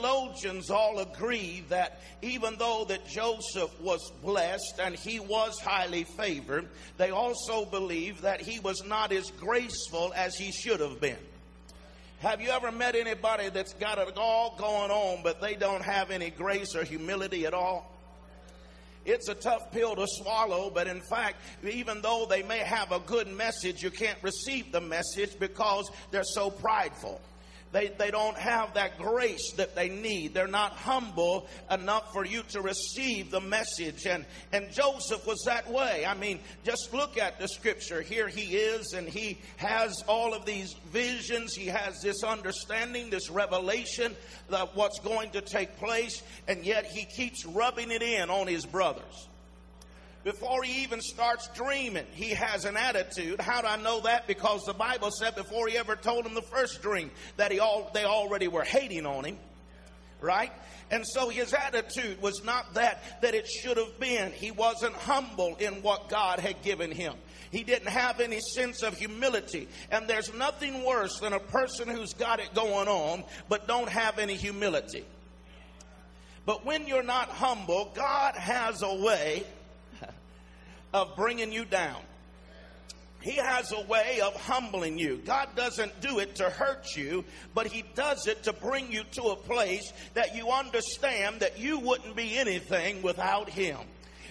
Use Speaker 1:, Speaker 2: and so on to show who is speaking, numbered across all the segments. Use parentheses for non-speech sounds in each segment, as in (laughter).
Speaker 1: theologians all agree that even though that Joseph was blessed and he was highly favored, they also believe that he was not as graceful as he should have been. Have you ever met anybody that's got it all going on, but they don't have any grace or humility at all? It's a tough pill to swallow, but in fact, even though they may have a good message, you can't receive the message because they're so prideful. They, they don't have that grace that they need. They're not humble enough for you to receive the message. And, and Joseph was that way. I mean, just look at the scripture. Here he is, and he has all of these visions. He has this understanding, this revelation of what's going to take place, and yet he keeps rubbing it in on his brothers before he even starts dreaming, he has an attitude. How do I know that? Because the Bible said before he ever told him the first dream that he all, they already were hating on him. Right? And so his attitude was not that that it should have been. He wasn't humble in what God had given him. He didn't have any sense of humility. And there's nothing worse than a person who's got it going on but don't have any humility. But when you're not humble, God has a way of bringing you down. He has a way of humbling you. God doesn't do it to hurt you, but He does it to bring you to a place that you understand that you wouldn't be anything without Him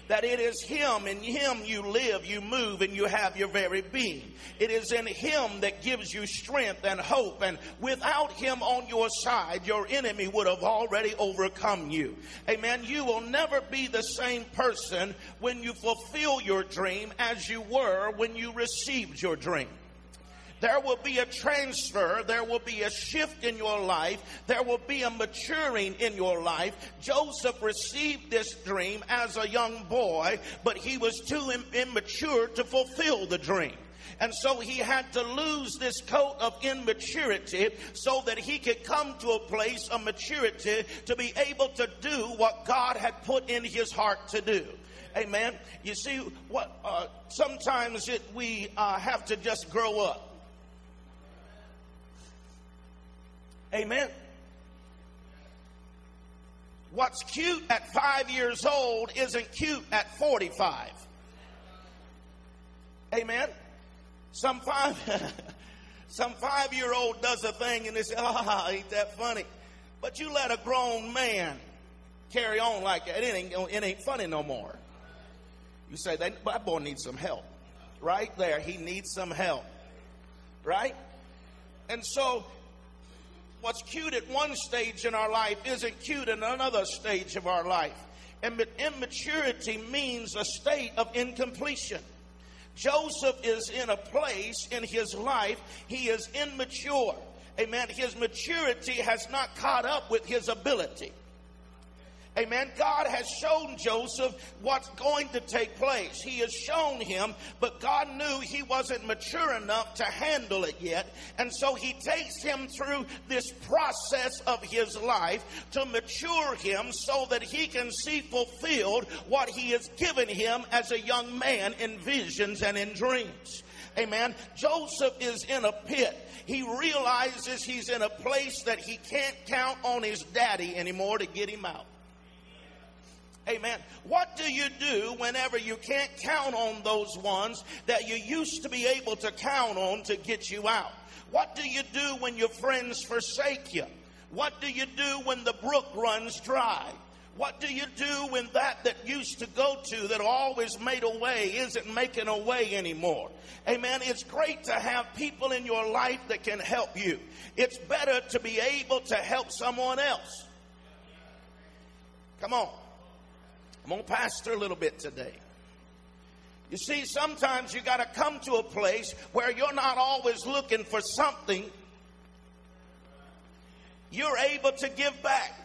Speaker 1: that it is Him, in Him you live, you move, and you have your very being. It is in Him that gives you strength and hope, and without Him on your side, your enemy would have already overcome you. Amen. You will never be the same person when you fulfill your dream as you were when you received your dream. There will be a transfer. There will be a shift in your life. There will be a maturing in your life. Joseph received this dream as a young boy, but he was too immature to fulfill the dream. And so he had to lose this coat of immaturity so that he could come to a place of maturity to be able to do what God had put in his heart to do. Amen. You see, what uh, sometimes it, we uh, have to just grow up. Amen. What's cute at five years old isn't cute at 45. Amen. Some five, (laughs) some five year old does a thing and they say, ah, oh, (laughs) ain't that funny? But you let a grown man carry on like that, it ain't, it ain't funny no more. You say, that, that boy needs some help. Right there, he needs some help. Right? And so what's cute at one stage in our life isn't cute in another stage of our life. And immaturity means a state of incompletion. Joseph is in a place in his life, he is immature. Amen. His maturity has not caught up with his ability. Amen. God has shown Joseph what's going to take place. He has shown him, but God knew he wasn't mature enough to handle it yet. And so he takes him through this process of his life to mature him so that he can see fulfilled what he has given him as a young man in visions and in dreams. Amen. Joseph is in a pit. He realizes he's in a place that he can't count on his daddy anymore to get him out. Amen. What do you do whenever you can't count on those ones that you used to be able to count on to get you out? What do you do when your friends forsake you? What do you do when the brook runs dry? What do you do when that that used to go to that always made a way isn't making a way anymore? Amen. It's great to have people in your life that can help you. It's better to be able to help someone else. Come on. I'm going to pastor a little bit today. You see, sometimes you got to come to a place where you're not always looking for something. You're able to give back.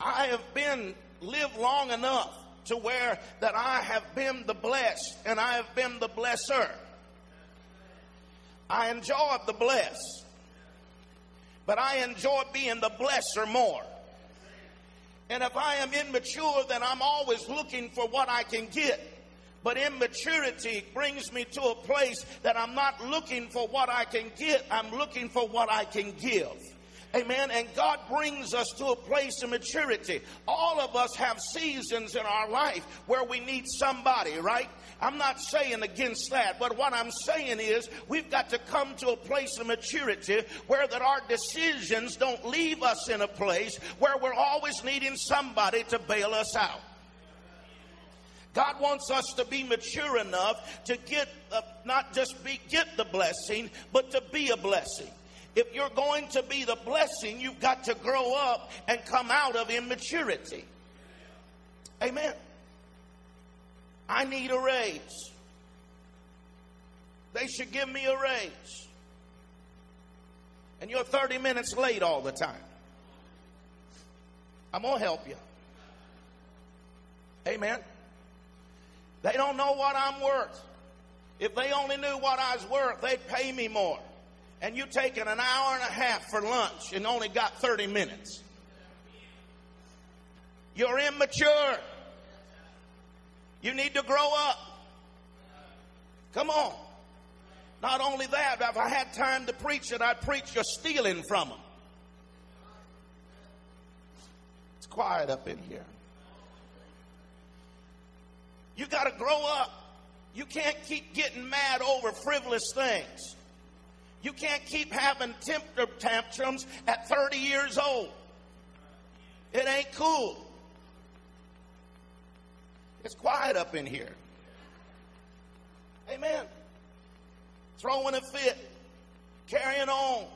Speaker 1: I have been lived long enough to where that I have been the blessed and I have been the blesser. I enjoyed the bless, but I enjoy being the blesser more. And if I am immature, then I'm always looking for what I can get. But immaturity brings me to a place that I'm not looking for what I can get, I'm looking for what I can give. Amen. And God brings us to a place of maturity. All of us have seasons in our life where we need somebody, right? I'm not saying against that, but what I'm saying is we've got to come to a place of maturity where that our decisions don't leave us in a place where we're always needing somebody to bail us out. God wants us to be mature enough to get, uh, not just be, get the blessing, but to be a blessing. If you're going to be the blessing, you've got to grow up and come out of immaturity. Amen. I need a raise. They should give me a raise. And you're 30 minutes late all the time. I'm going to help you. Amen. They don't know what I'm worth. If they only knew what I was worth, they'd pay me more. And you taking an hour and a half for lunch and only got 30 minutes. You're immature. You need to grow up. Come on. Not only that, if I had time to preach it, I'd preach you're stealing from them. It's quiet up in here. You got to grow up. You can't keep getting mad over frivolous things. You can't keep having temper tantrums at 30 years old. It ain't cool. It's quiet up in here. Amen. Throwing a fit, carrying on.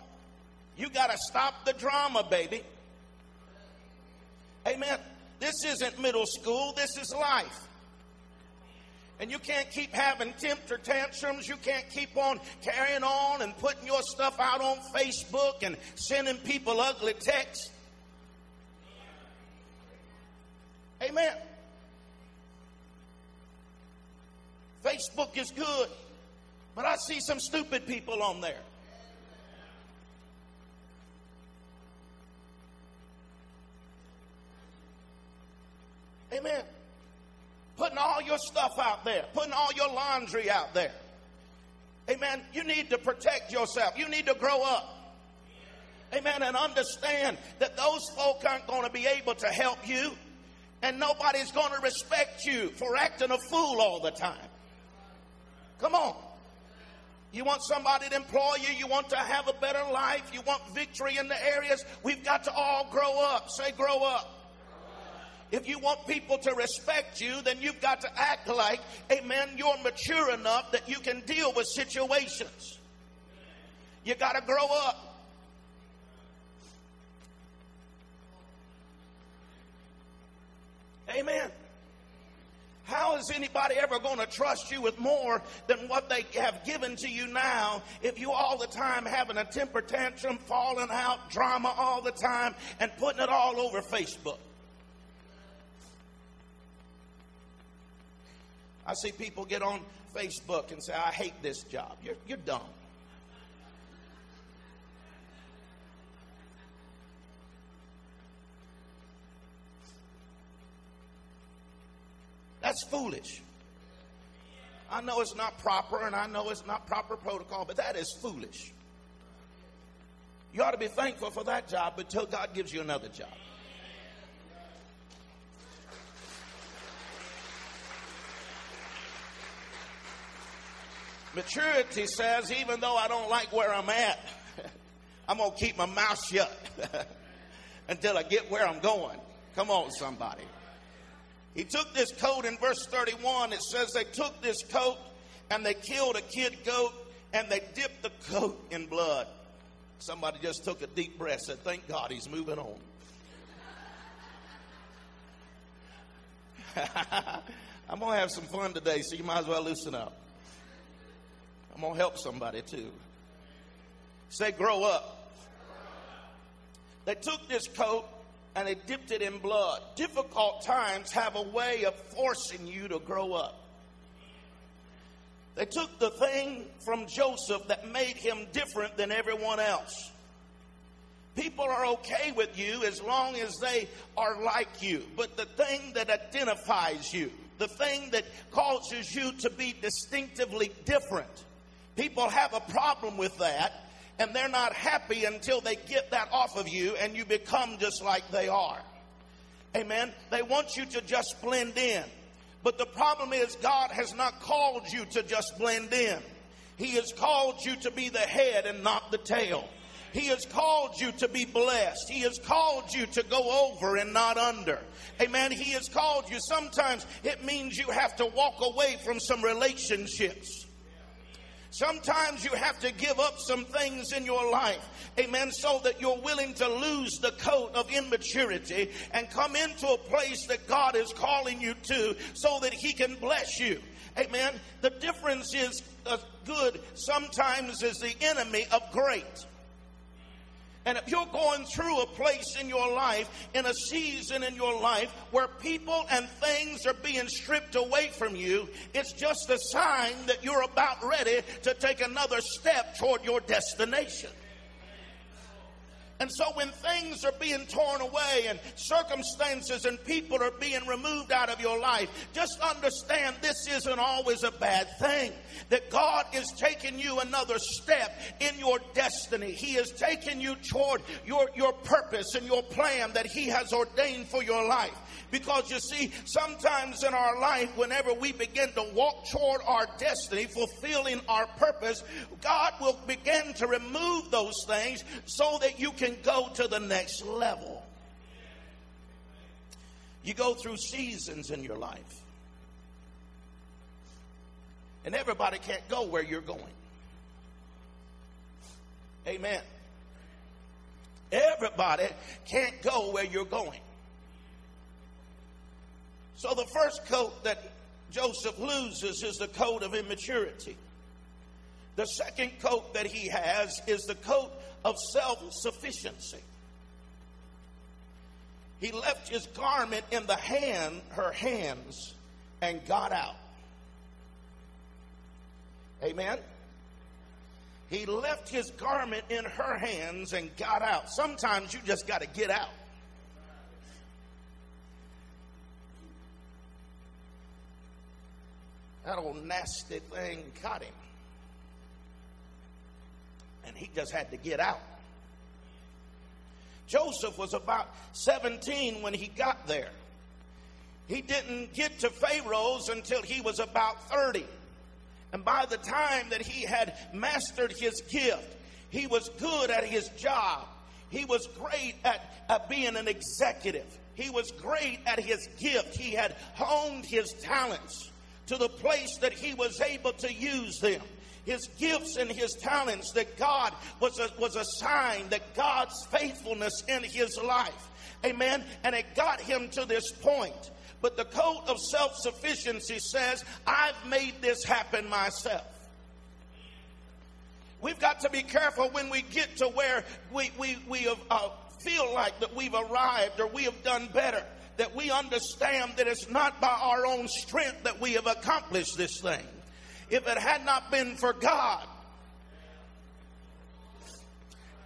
Speaker 1: You got to stop the drama, baby. Amen. This isn't middle school, this is life. And you can't keep having temper tantrums. You can't keep on carrying on and putting your stuff out on Facebook and sending people ugly texts. Amen. Facebook is good, but I see some stupid people on there. Amen all your stuff out there, putting all your laundry out there. Amen. You need to protect yourself. You need to grow up. Amen. And understand that those folk aren't going to be able to help you, and nobody's going to respect you for acting a fool all the time. Come on. You want somebody to employ you. You want to have a better life. You want victory in the areas. We've got to all grow up. Say, grow up. If you want people to respect you, then you've got to act like, amen, you're mature enough that you can deal with situations. You got to grow up. Amen. How is anybody ever going to trust you with more than what they have given to you now if you all the time having a temper tantrum, falling out, drama all the time, and putting it all over Facebook? I see people get on Facebook and say, I hate this job. You're, you're dumb. That's foolish. I know it's not proper and I know it's not proper protocol, but that is foolish. You ought to be thankful for that job until God gives you another job. Maturity says, even though I don't like where I'm at, (laughs) I'm going to keep my mouth shut (laughs) until I get where I'm going. Come on, somebody. He took this coat in verse 31. It says they took this coat and they killed a kid goat and they dipped the coat in blood. Somebody just took a deep breath, said, Thank God he's moving on. (laughs) I'm going to have some fun today, so you might as well loosen up. I'm going to help somebody too. Say, grow up. They took this coat and they dipped it in blood. Difficult times have a way of forcing you to grow up. They took the thing from Joseph that made him different than everyone else. People are okay with you as long as they are like you. But the thing that identifies you, the thing that causes you to be distinctively different, People have a problem with that. and they're not happy until they get that off of you and you become just like they are. Amen. They want you to just blend in. But the problem is, God has not called you to just blend in. He has called you to be the head and not the tail. He has called you to be blessed. He has called you to go over and not under. Amen. He has called you. Sometimes it means you have to walk away from some relationships. Sometimes you have to give up some things in your life, amen, so that you're willing to lose the coat of immaturity and come into a place that God is calling you to so that He can bless you. Amen. The difference is uh, good sometimes is the enemy of great. And if you're going through a place in your life, in a season in your life where people and things are being stripped away from you, it's just a sign that you're about ready to take another step toward your destination. And so when things are being torn away and circumstances and people are being removed out of your life, just understand this isn't always a bad thing. That God is taking you another step in your destiny. He is taking you toward your, your purpose and your plan that He has ordained for your life. Because you see, sometimes in our life, whenever we begin to walk toward our destiny, fulfilling our purpose, God will begin to remove those things so that you can go to the next level. You go through seasons in your life. And everybody can't go where you're going. Amen. Everybody can't go where you're going. So the first coat that Joseph loses is the coat of immaturity. The second coat that he has is the coat of self sufficiency. He left his garment in the hand, her hands, and got out. Amen. He left his garment in her hands and got out. Sometimes you just got to get out. That old nasty thing caught him. And he just had to get out. Joseph was about 17 when he got there. He didn't get to Pharaoh's until he was about 30. And by the time that he had mastered his gift, he was good at his job. He was great at, at being an executive. He was great at his gift. He had honed his talents to the place that he was able to use them. His gifts and his talents, that God was a, was a sign that God's faithfulness in his life. Amen. And it got him to this point. But the code of self sufficiency says, I've made this happen myself. We've got to be careful when we get to where we, we, we have, uh, feel like that we've arrived or we have done better that we understand that it's not by our own strength that we have accomplished this thing. If it had not been for God,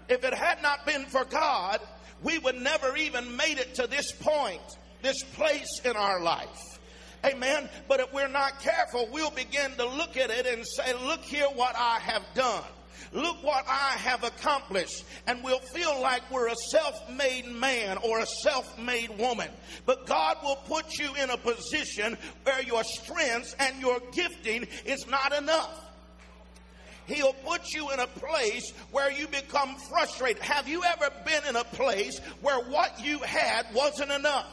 Speaker 1: if it had not been for God, we would never even made it to this point, this place in our life. Amen. But if we're not careful, we'll begin to look at it and say, look here what I have done. Look what I have accomplished. And we'll feel like we're a self made man or a self made woman. But God will put you in a position where your strengths and your gifting is not enough. He'll put you in a place where you become frustrated. Have you ever been in a place where what you had wasn't enough?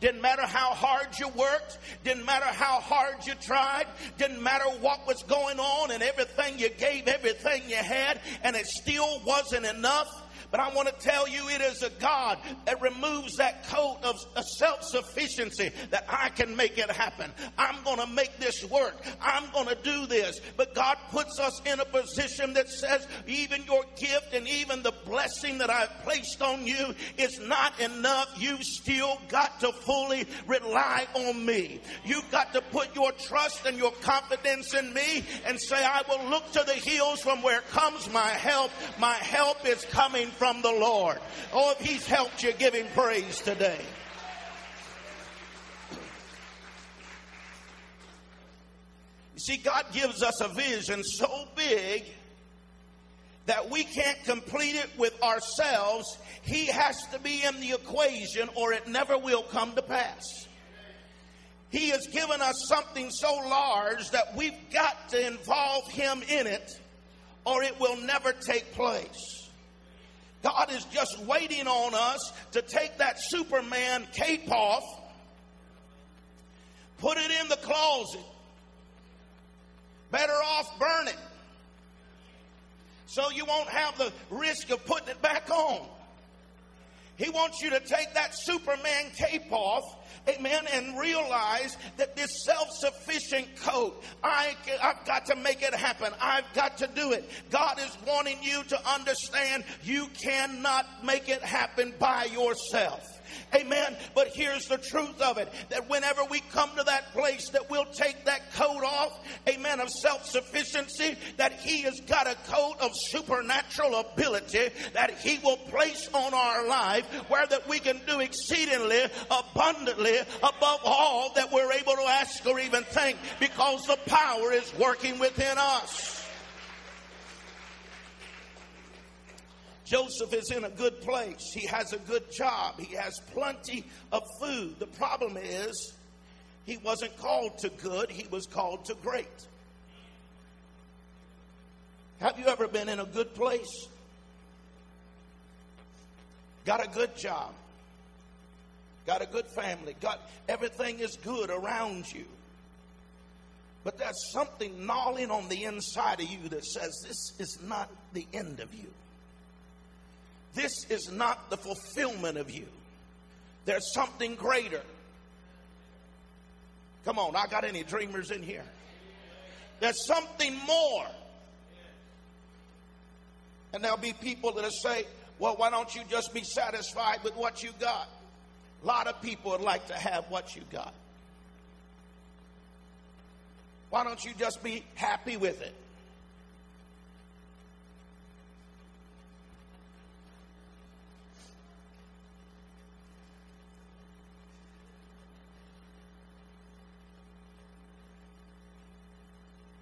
Speaker 1: Didn't matter how hard you worked. Didn't matter how hard you tried. Didn't matter what was going on and everything you gave, everything you had, and it still wasn't enough. But I want to tell you, it is a God that removes that coat of self sufficiency that I can make it happen. I'm going to make this work. I'm going to do this. But God puts us in a position that says, even your gift and even the blessing that I've placed on you is not enough. You still got to fully rely on me. You've got to put your trust and your confidence in me and say, I will look to the hills from where comes my help. My help is coming from the Lord. Oh, if He's helped you, give Him praise today. You see, God gives us a vision so big that we can't complete it with ourselves. He has to be in the equation or it never will come to pass. He has given us something so large that we've got to involve Him in it or it will never take place. God is just waiting on us to take that Superman cape off, put it in the closet. Better off burn it so you won't have the risk of putting it back on. He wants you to take that Superman cape off amen, and realize that this self sufficient coat, I, I've got to make it happen. I've got to do it. God is wanting you to understand you cannot make it happen by yourself. Amen. But here's the truth of it that whenever we come to that place that we'll take that coat off, amen, of self sufficiency, that He has got a coat of supernatural ability that He will place on our life where that we can do exceedingly abundantly above all that we're able to ask or even think because the power is working within us. Joseph is in a good place. He has a good job. He has plenty of food. The problem is, he wasn't called to good, he was called to great. Have you ever been in a good place? Got a good job. Got a good family. Got everything is good around you. But there's something gnawing on the inside of you that says this is not the end of you. This is not the fulfillment of you. There's something greater. Come on, I got any dreamers in here? There's something more. And there'll be people that'll say, well, why don't you just be satisfied with what you got? A lot of people would like to have what you got. Why don't you just be happy with it?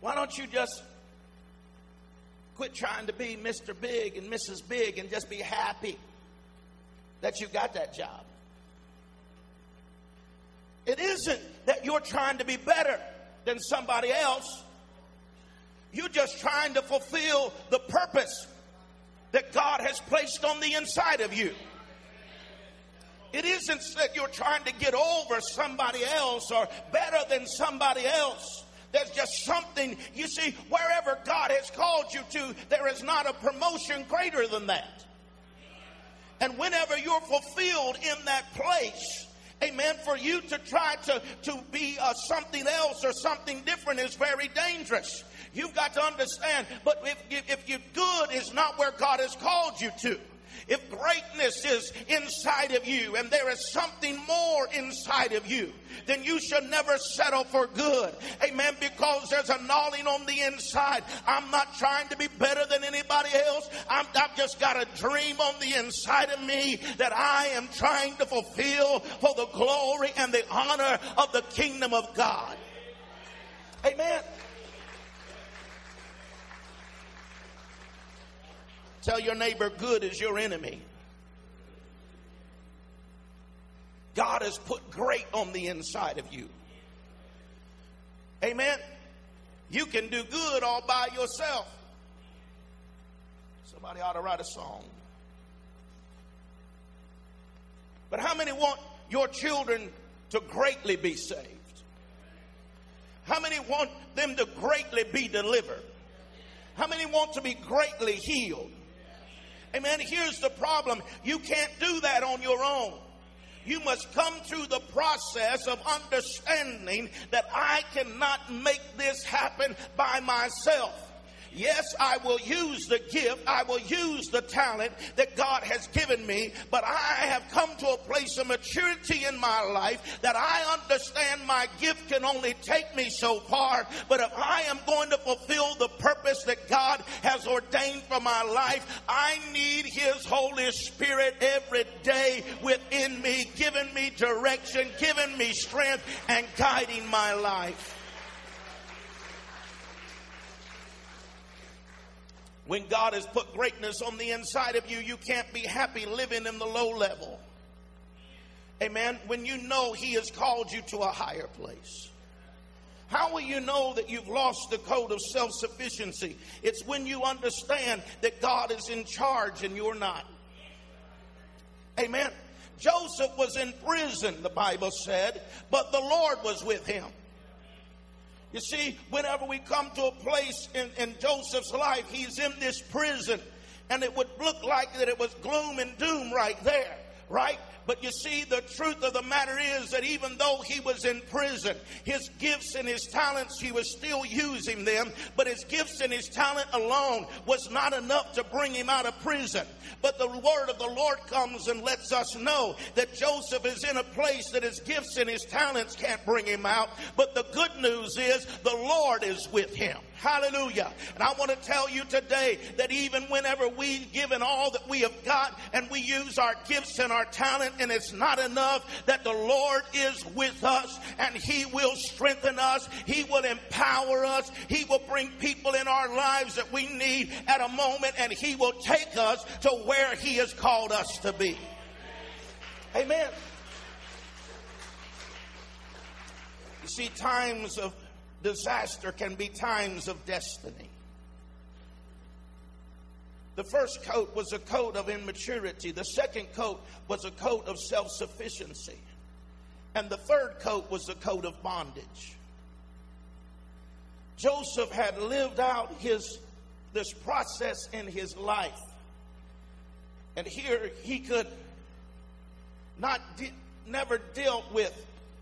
Speaker 1: Why don't you just quit trying to be Mr. Big and Mrs. Big and just be happy that you got that job? It isn't that you're trying to be better than somebody else. You're just trying to fulfill the purpose that God has placed on the inside of you. It isn't that you're trying to get over somebody else or better than somebody else. There's just something, you see, wherever God has called you to, there is not a promotion greater than that. And whenever you're fulfilled in that place, amen, for you to try to, to be uh, something else or something different is very dangerous. You've got to understand, but if, if, if you're good is not where God has called you to. If greatness is inside of you and there is something more inside of you, then you should never settle for good. Amen. Because there's a gnawing on the inside. I'm not trying to be better than anybody else. i have just got a dream on the inside of me that I am trying to fulfill for the glory and the honor of the kingdom of God. Amen. Tell your neighbor, good is your enemy. God has put great on the inside of you. Amen. You can do good all by yourself. Somebody ought to write a song. But how many want your children to greatly be saved? How many want them to greatly be delivered? How many want to be greatly healed? Amen. Here's the problem you can't do that on your own. You must come through the process of understanding that I cannot make this happen by myself. Yes, I will use the gift, I will use the talent that God has given me, but I have come to a place of maturity in my life that I understand my gift can only take me so far. But if I am going to fulfill the purpose that God has ordained for my life, I need His Holy Spirit every day within me, giving me direction, giving me strength, and guiding my life. When God has put greatness on the inside of you, you can't be happy living in the low level. Amen. When you know He has called you to a higher place. How will you know that you've lost the code of self sufficiency? It's when you understand that God is in charge and you're not. Amen. Joseph was in prison, the Bible said, but the Lord was with him. You see, whenever we come to a place in, in Joseph's life, he's in this prison, and it would look like that it was gloom and doom right there, right? But you see, the truth of the matter is that even though he was in prison, his gifts and his talents, he was still using them. But his gifts and his talent alone was not enough to bring him out of prison. But the word of the Lord comes and lets us know that Joseph is in a place that his gifts and his talents can't bring him out. But the good news is the Lord is with him. Hallelujah. And I want to tell you today that even whenever we've given all that we have got and we use our gifts and our talent and it's not enough, that the Lord is with us and He will strengthen us. He will empower us. He will bring people in our lives that we need at a moment and He will take us to where He has called us to be. Amen. You see, times of disaster can be times of destiny. The first coat was a coat of immaturity. The second coat was a coat of self sufficiency. And the third coat was a coat of bondage. Joseph had lived out his this process in his life. And here he could not de- never dealt with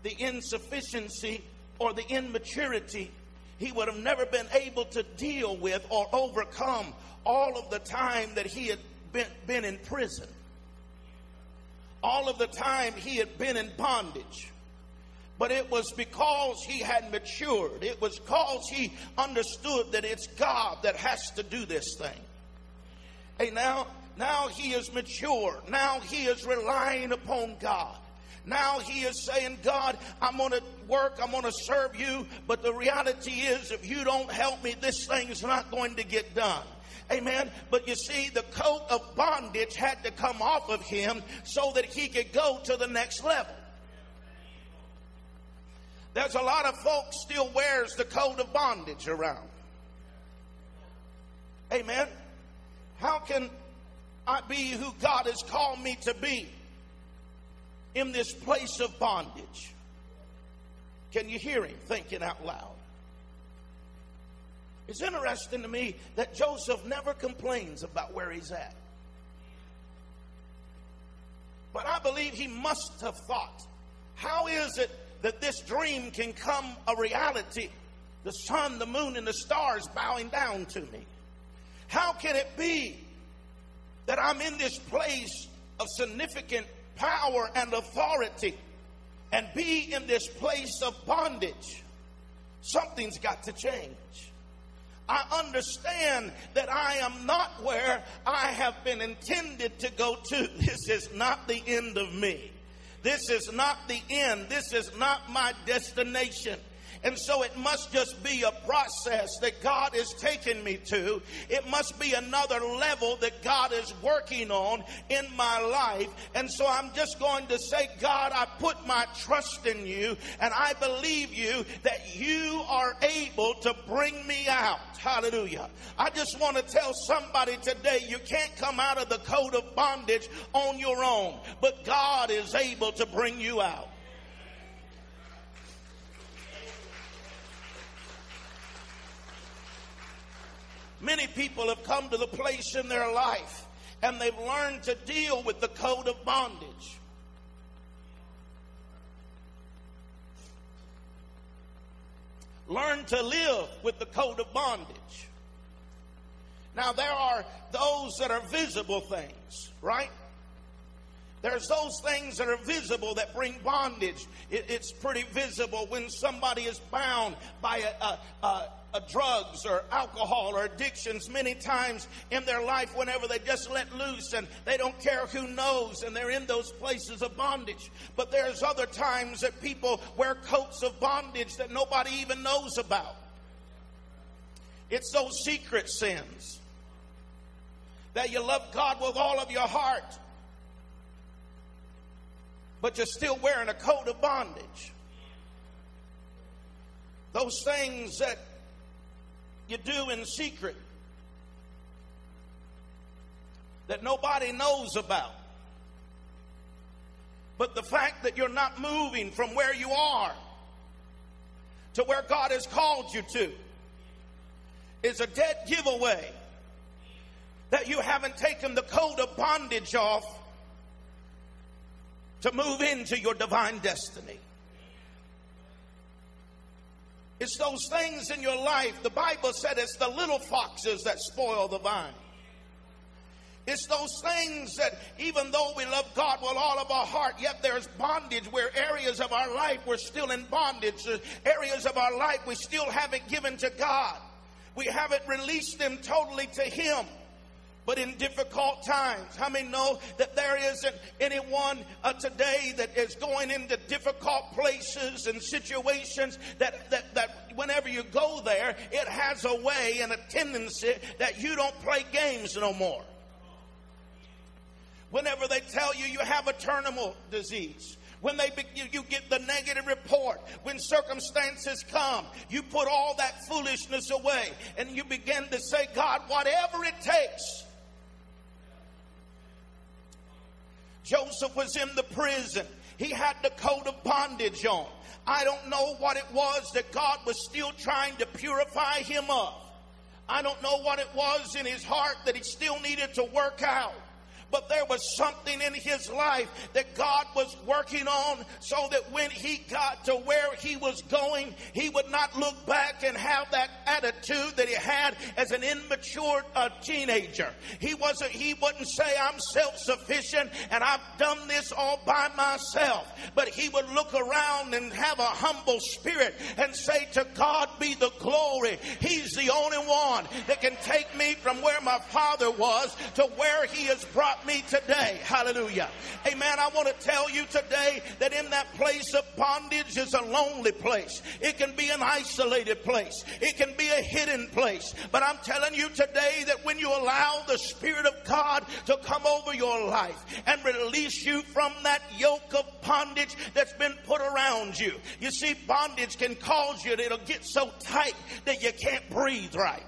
Speaker 1: the insufficiency or the immaturity, he would have never been able to deal with or overcome all of the time that he had been, been in prison, all of the time he had been in bondage. But it was because he had matured. It was because he understood that it's God that has to do this thing. Hey, now, now he is mature. Now he is relying upon God. Now he is saying, God, I'm going to work, I'm going to serve you, but the reality is, if you don't help me, this thing is not going to get done. Amen. But you see, the coat of bondage had to come off of him so that he could go to the next level. There's a lot of folks still wears the coat of bondage around. Amen. How can I be who God has called me to be? In this place of bondage. Can you hear him thinking out loud? It's interesting to me that Joseph never complains about where he's at. But I believe he must have thought, how is it that this dream can come a reality? The sun, the moon, and the stars bowing down to me. How can it be that I'm in this place of significant power and authority and be in this place of bondage, something's got to change. I understand that I am not where I have been intended to go to. (laughs) This is not the end of me. This is not the end. This is not my destination. And so it must just be a process that God is taking me to. It must be another level that God is working on in my life. And so I'm just going to say, God, I put my trust in you and I believe you that you are able to bring me out. Hallelujah. I just want to tell somebody today you can't come out of the code of bondage on your own, but God is able to bring you out. Many people have come to the place in their life and they've learned to deal with the code of bondage. Learn to live with the code of bondage. Now, there are those that are visible things, right? There's those things that are visible that bring bondage. It, it's pretty visible when somebody is bound by a, a, a, drugs or alcohol or addictions many times in their life whenever they just let loose and they don't care who knows and they're in those places of bondage. But there's other times that people wear coats of bondage that nobody even knows about. It's those secret sins. that you love God with all of your heart, but you're still wearing a coat of bondage. Those things that you do in secret that nobody knows about. But the fact that you're not moving from where you are to where God has called you to is a dead giveaway that you haven't taken the coat of bondage off to move into your divine destiny. It's those things in your life. The Bible said it's the little foxes that spoil the vine. It's those things that even though we love God with all of our heart, yet there's bondage where areas of our life we're still in bondage. Areas of our life we still haven't given to God. We haven't released them totally to Him but in difficult times. How many know that there isn't anyone uh, today that is going into difficult places and situations that, that, that whenever you go there, it has a way and a tendency that you don't play games no more. Whenever they tell you you have a terminal disease, when they you get the negative report, when circumstances come, you put all that foolishness away and you begin to say, God, whatever it takes, Joseph was in the prison. He had the coat of bondage on. I don't know what it was that God was still trying to purify him of. I don't know what it was in his heart that he still needed to work out but there was something in his life that God was working on so that when he got to where he was going, he would not look back and have that attitude that he had as an immature uh, teenager. He wasn't, he wouldn't say, I'm self sufficient and I've done this all by myself, but he would look around and have a humble spirit and say, To God be the glory. He's the only one that can take me from where my father was to where he has brought me today. Hallelujah. Amen. I want to tell you today that in that place of bondage is a lonely place. It can be an isolated place. It can be a hidden place. But I'm telling you today that when you allow the Spirit of God to come over your life and release you from that yoke of bondage that's been put around you. You see, bondage can cause you, it'll get so tight that you can't breathe right.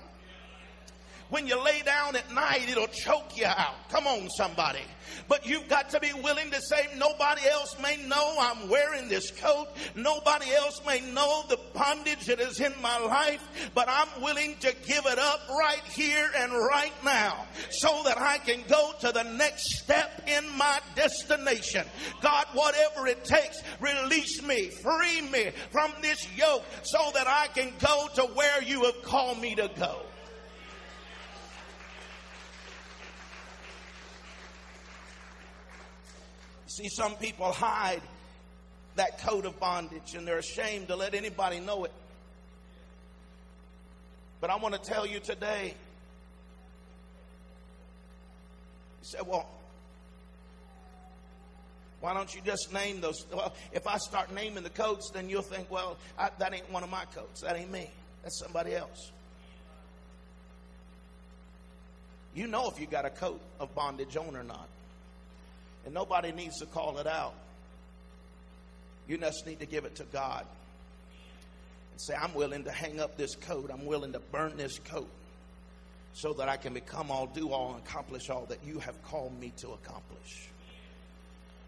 Speaker 1: When you lay down at night, it'll choke you out. Come on, somebody. But you've got to be willing to say, nobody else may know I'm wearing this coat. Nobody else may know the bondage that is in my life, but I'm willing to give it up right here and right now so that I can go to the next step in my destination. God, whatever it takes, release me, free me from this yoke so that I can go to where you have called me to go. See, some people hide that coat of bondage and they're ashamed to let anybody know it. But I want to tell you today. You said, well, why don't you just name those? Well, if I start naming the coats, then you'll think, well, I, that ain't one of my coats. That ain't me. That's somebody else. You know if you got a coat of bondage on or not. And nobody needs to call it out. You just need to give it to God and say, I'm willing to hang up this coat. I'm willing to burn this coat so that I can become all, do all, and accomplish all that you have called me to accomplish.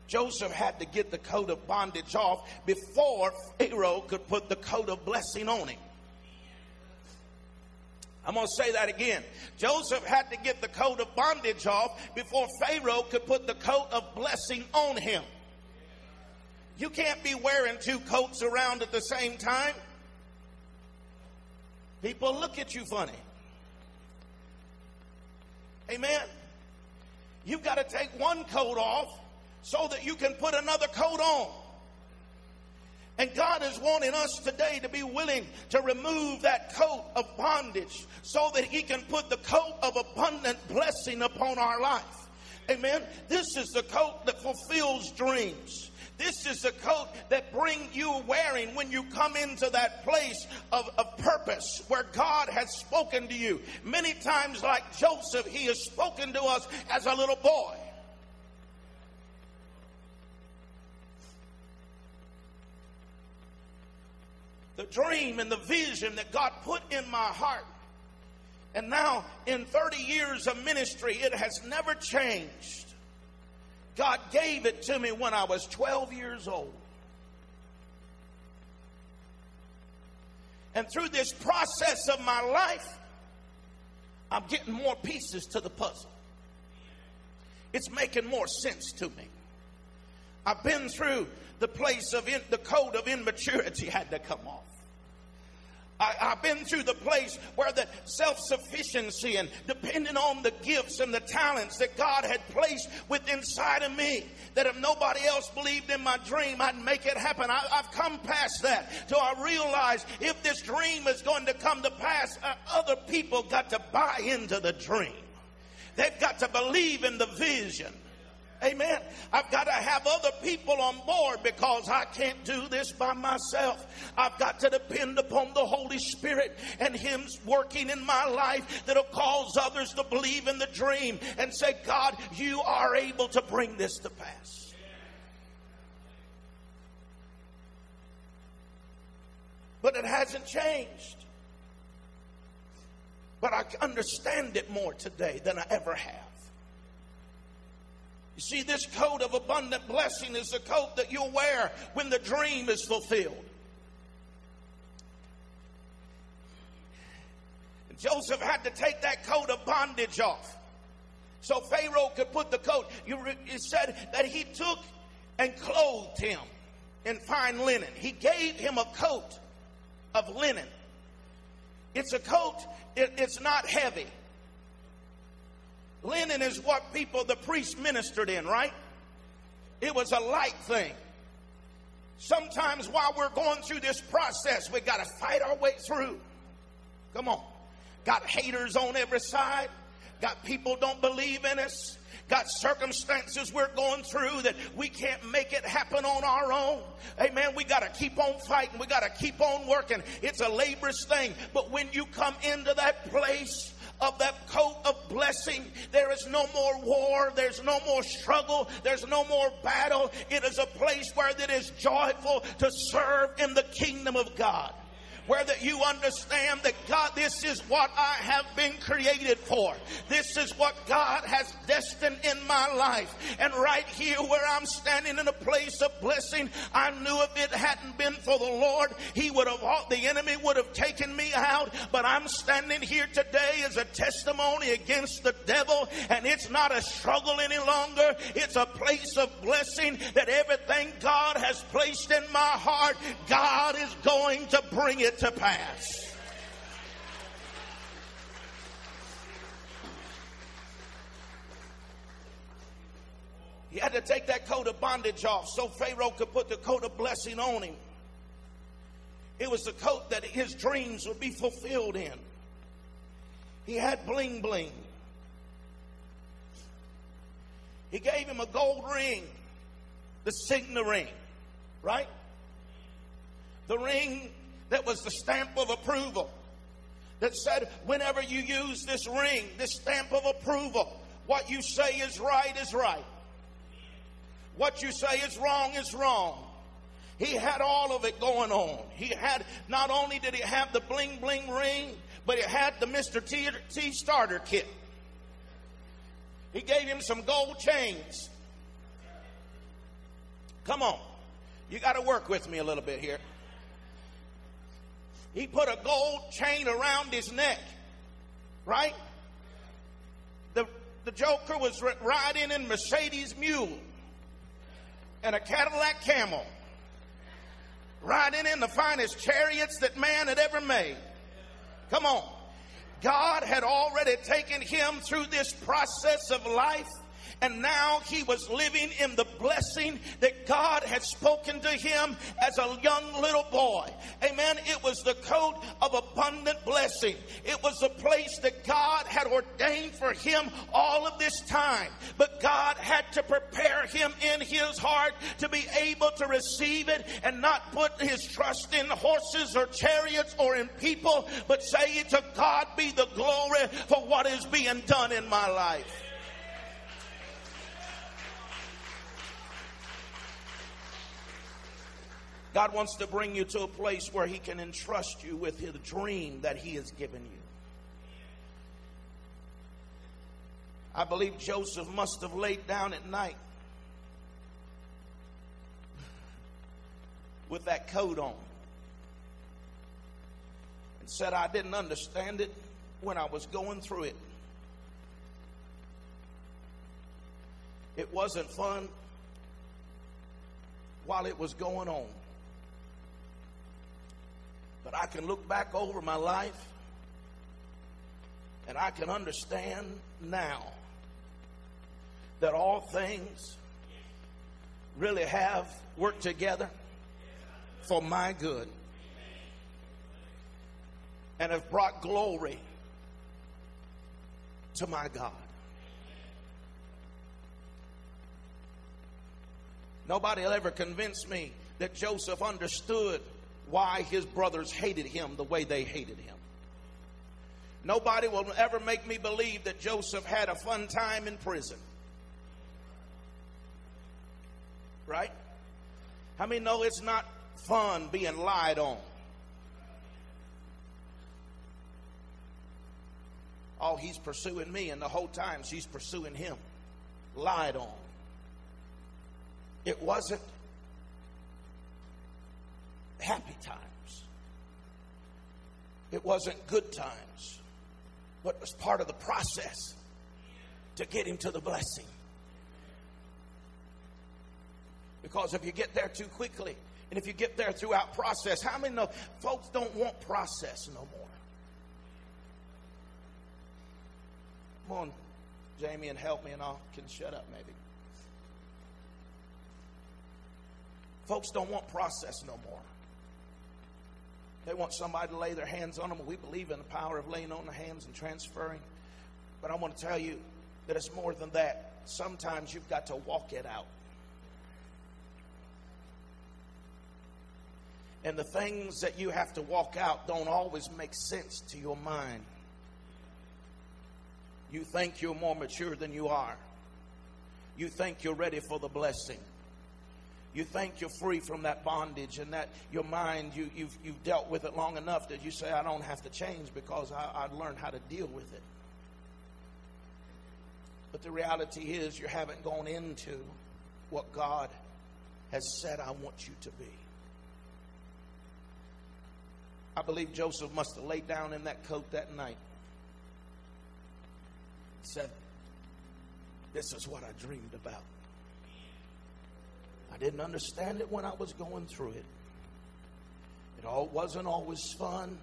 Speaker 1: Joseph had to get the coat of bondage off before Pharaoh could put the coat of blessing on him. I'm going to say that again. Joseph had to get the coat of bondage off before Pharaoh could put the coat of blessing on him. You can't be wearing two coats around at the same time. People look at you funny. Amen. You've got to take one coat off so that you can put another coat on. And God is wanting us today to be willing to remove that coat of bondage so that He can put the coat of abundant blessing upon our life. Amen. This is the coat that fulfills dreams. This is the coat that bring you wearing when you come into that place of, of purpose where God has spoken to you. Many times, like Joseph, he has spoken to us as a little boy. The dream and the vision that God put in my heart and now, in 30 years of ministry, it has never changed. God gave it to me when I was 12 years old. And through this process of my life, I'm getting more pieces to the puzzle. It's making more sense to me. I've been through the place of in, the code of immaturity (laughs) had to come off. I, have been through the place where the self sufficiency and depending on the gifts and the talents that God had placed within inside of me, that if nobody else believed in my dream, I'd make it happen. I, have come past that till I realize if this dream is going to come to pass, uh, other people got to buy into the dream. They've got to believe in the vision. Amen. I've got to have other people on board because I can't do this by myself. I've got to depend upon the Holy Spirit and Him's working in my life that'll cause others to believe in the dream and say, God, you are able to bring this to pass. But it hasn't changed. But I understand it more today than I ever have. You see, this coat of abundant blessing is the coat that you'll wear when the dream is fulfilled. And Joseph had to take that coat of bondage off. So Pharaoh could put the coat. You it said that he took and clothed him in fine linen. He gave him a coat of linen. It's a coat, it, it's not heavy. Linen is what people, the priests ministered in, right? It was a light thing. Sometimes while we're going through this process, we got to fight our way through. Come on. Got haters on every side. Got people don't believe in us. Got circumstances we're going through that we can't make it happen on our own. Amen. We got to keep on fighting. We got to keep on working. It's a laborious thing. But when you come into that place of that coat of blessing. There is no more war. There's no more struggle. There's no more battle. It is a place where it is joyful to serve in the kingdom of God where that you understand that God, this is what I have been created for. This is what God has destined in my life. And right here where I'm standing in a place of blessing, I knew if it hadn't been for the Lord, He would have, the enemy would have taken me out. But I'm standing here today as a testimony against the devil. And it's not a struggle any longer. It's a place of blessing that everything God has placed in my heart, God is going to bring it to pass. He had to take that coat of bondage off so Pharaoh could put the coat of blessing on him. It was the coat that his dreams would be fulfilled in. He had bling bling. He gave him a gold ring, the signet ring, right? The ring that was the stamp of approval that said, whenever you use this ring, this stamp of approval, what you say is right is right. What you say is wrong is wrong. He had all of it going on. He had, not only did he have the bling bling ring, but he had the Mr. T, T starter kit. He gave him some gold chains. Come on. You got to work with me a little bit here. He put a gold chain around his neck, right? The, the Joker was riding in Mercedes mule and a Cadillac camel, riding in the finest chariots that man had ever made. Come on. God had already taken him through this process of life And now he was living in the blessing that God had spoken to him as a young little boy. Amen. It was the coat of abundant blessing. It was the place that God had ordained for him all of this time. But God had to prepare him in his heart to be able to receive it and not put his trust in horses or chariots or in people, but say to God be the glory for what is being done in my life. God wants to bring you to a place where He can entrust you with His dream that He has given you. I believe Joseph must have laid down at night with that coat on and said, I didn't understand it when I was going through it. It wasn't fun while it was going on. But I can look back over my life and I can understand now that all things really have worked together for my good and have brought glory to my God. Nobody will ever convince me that Joseph understood why his brothers hated him the way they hated him. Nobody will ever make me believe that Joseph had a fun time in prison. Right? How many know it's not fun being lied on? Oh, he's pursuing me, and the whole time she's pursuing him. Lied on. It wasn't happy times. It wasn't good times, but it was part of the process to get him to the blessing. Because if you get there too quickly, and if you get there throughout process, how many know folks don't want process no more? Come on, Jamie, and help me, and I can shut up maybe. Folks don't want process no more. They want somebody to lay their hands on them. We believe in the power of laying on the hands and transferring. But I want to tell you that it's more than that. Sometimes you've got to walk it out. And the things that you have to walk out don't always make sense to your mind. You think you're more mature than you are. You think you're ready for the blessing. You think you're free from that bondage and that your mind, you, you've, you've dealt with it long enough that you say, I don't have to change because I, I learned how to deal with it. But the reality is, you haven't gone into what God has said, I want you to be. I believe Joseph must have laid down in that coat that night. Said, This is what I dreamed about. Didn't understand it when I was going through it. It all wasn't always fun.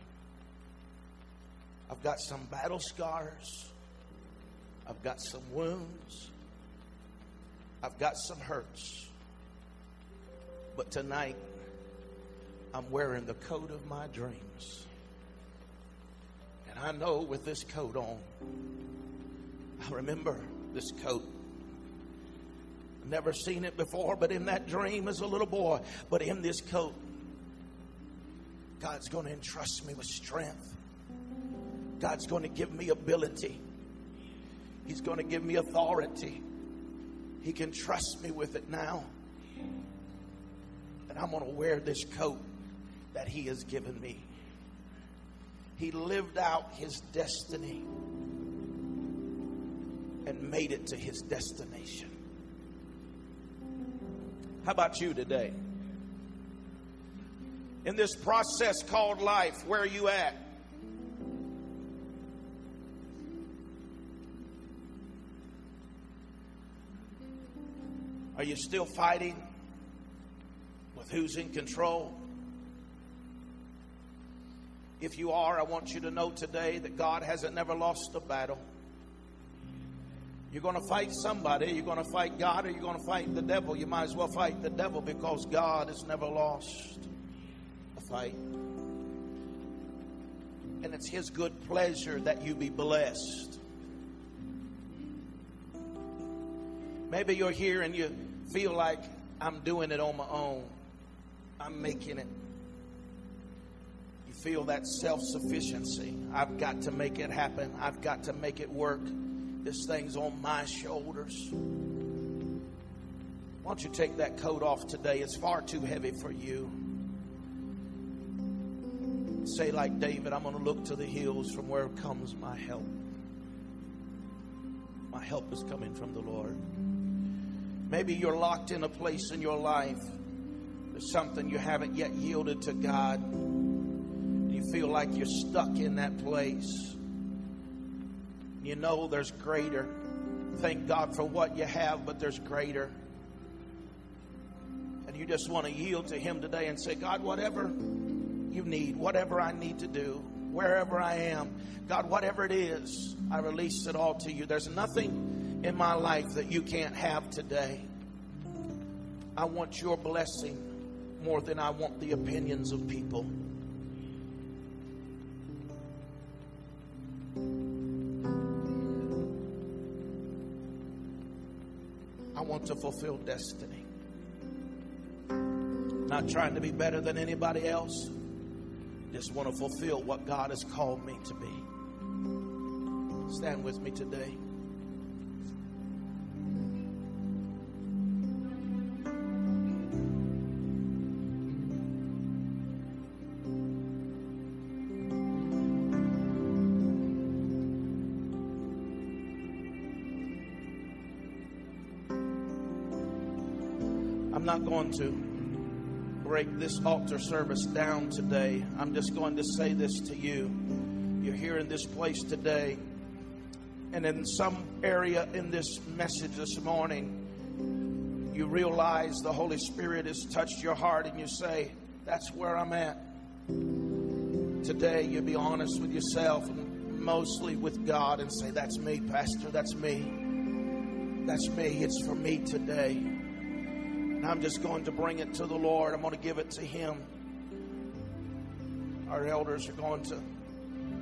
Speaker 1: I've got some battle scars. I've got some wounds. I've got some hurts. But tonight, I'm wearing the coat of my dreams. And I know with this coat on, I remember this coat Never seen it before, but in that dream as a little boy, but in this coat, God's going to entrust me with strength. God's going to give me ability. He's going to give me authority. He can trust me with it now. And I'm going to wear this coat that He has given me. He lived out His destiny and made it to His destination. How about you today? In this process called life, where are you at? Are you still fighting with who's in control? If you are, I want you to know today that God hasn't never lost a battle. You're going to fight somebody. You're going to fight God or you're going to fight the devil. You might as well fight the devil because God has never lost a fight. And it's His good pleasure that you be blessed. Maybe you're here and you feel like I'm doing it on my own, I'm making it. You feel that self sufficiency. I've got to make it happen, I've got to make it work. This thing's on my shoulders. Why don't you take that coat off today? It's far too heavy for you. Say, like David, I'm going to look to the hills from where comes my help. My help is coming from the Lord. Maybe you're locked in a place in your life. There's something you haven't yet yielded to God. You feel like you're stuck in that place. You know there's greater. Thank God for what you have, but there's greater. And you just want to yield to Him today and say, God, whatever you need, whatever I need to do, wherever I am, God, whatever it is, I release it all to you. There's nothing in my life that you can't have today. I want your blessing more than I want the opinions of people. Want to fulfill destiny. Not trying to be better than anybody else. Just want to fulfill what God has called me to be. Stand with me today. Going to break this altar service down today. I'm just going to say this to you. You're here in this place today, and in some area in this message this morning, you realize the Holy Spirit has touched your heart, and you say, That's where I'm at. Today, you'll be honest with yourself and mostly with God and say, That's me, Pastor. That's me. That's me. It's for me today. And I'm just going to bring it to the Lord. I'm going to give it to Him. Our elders are going to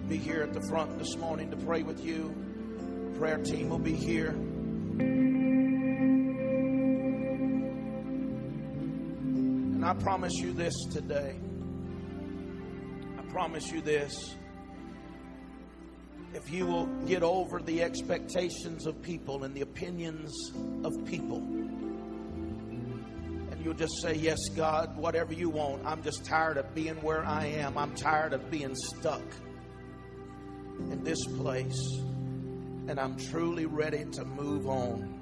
Speaker 1: be here at the front this morning to pray with you. The prayer team will be here. And I promise you this today. I promise you this. If you will get over the expectations of people and the opinions of people, you'll just say, Yes, God, whatever you want. I'm just tired of being where I am. I'm tired of being stuck in this place. And I'm truly ready to move on.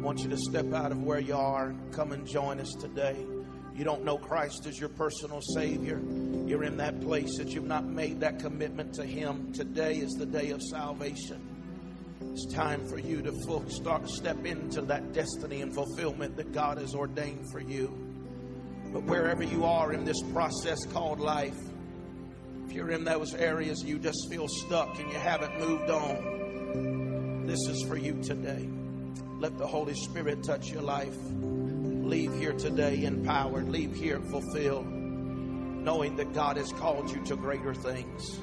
Speaker 1: I want you to step out of where you are come and join us today. You don't know Christ as your personal Savior. You're in that place that you've not made that commitment to Him. Today is the day of salvation. It's time for you to full, start step into that destiny and fulfillment that God has ordained for you. But wherever you are in this process called life, if you're in those areas you just feel stuck and you haven't moved on, this is for you today. Let the Holy Spirit touch your life. Leave here today empowered. Leave here fulfilled, knowing that God has called you to greater things.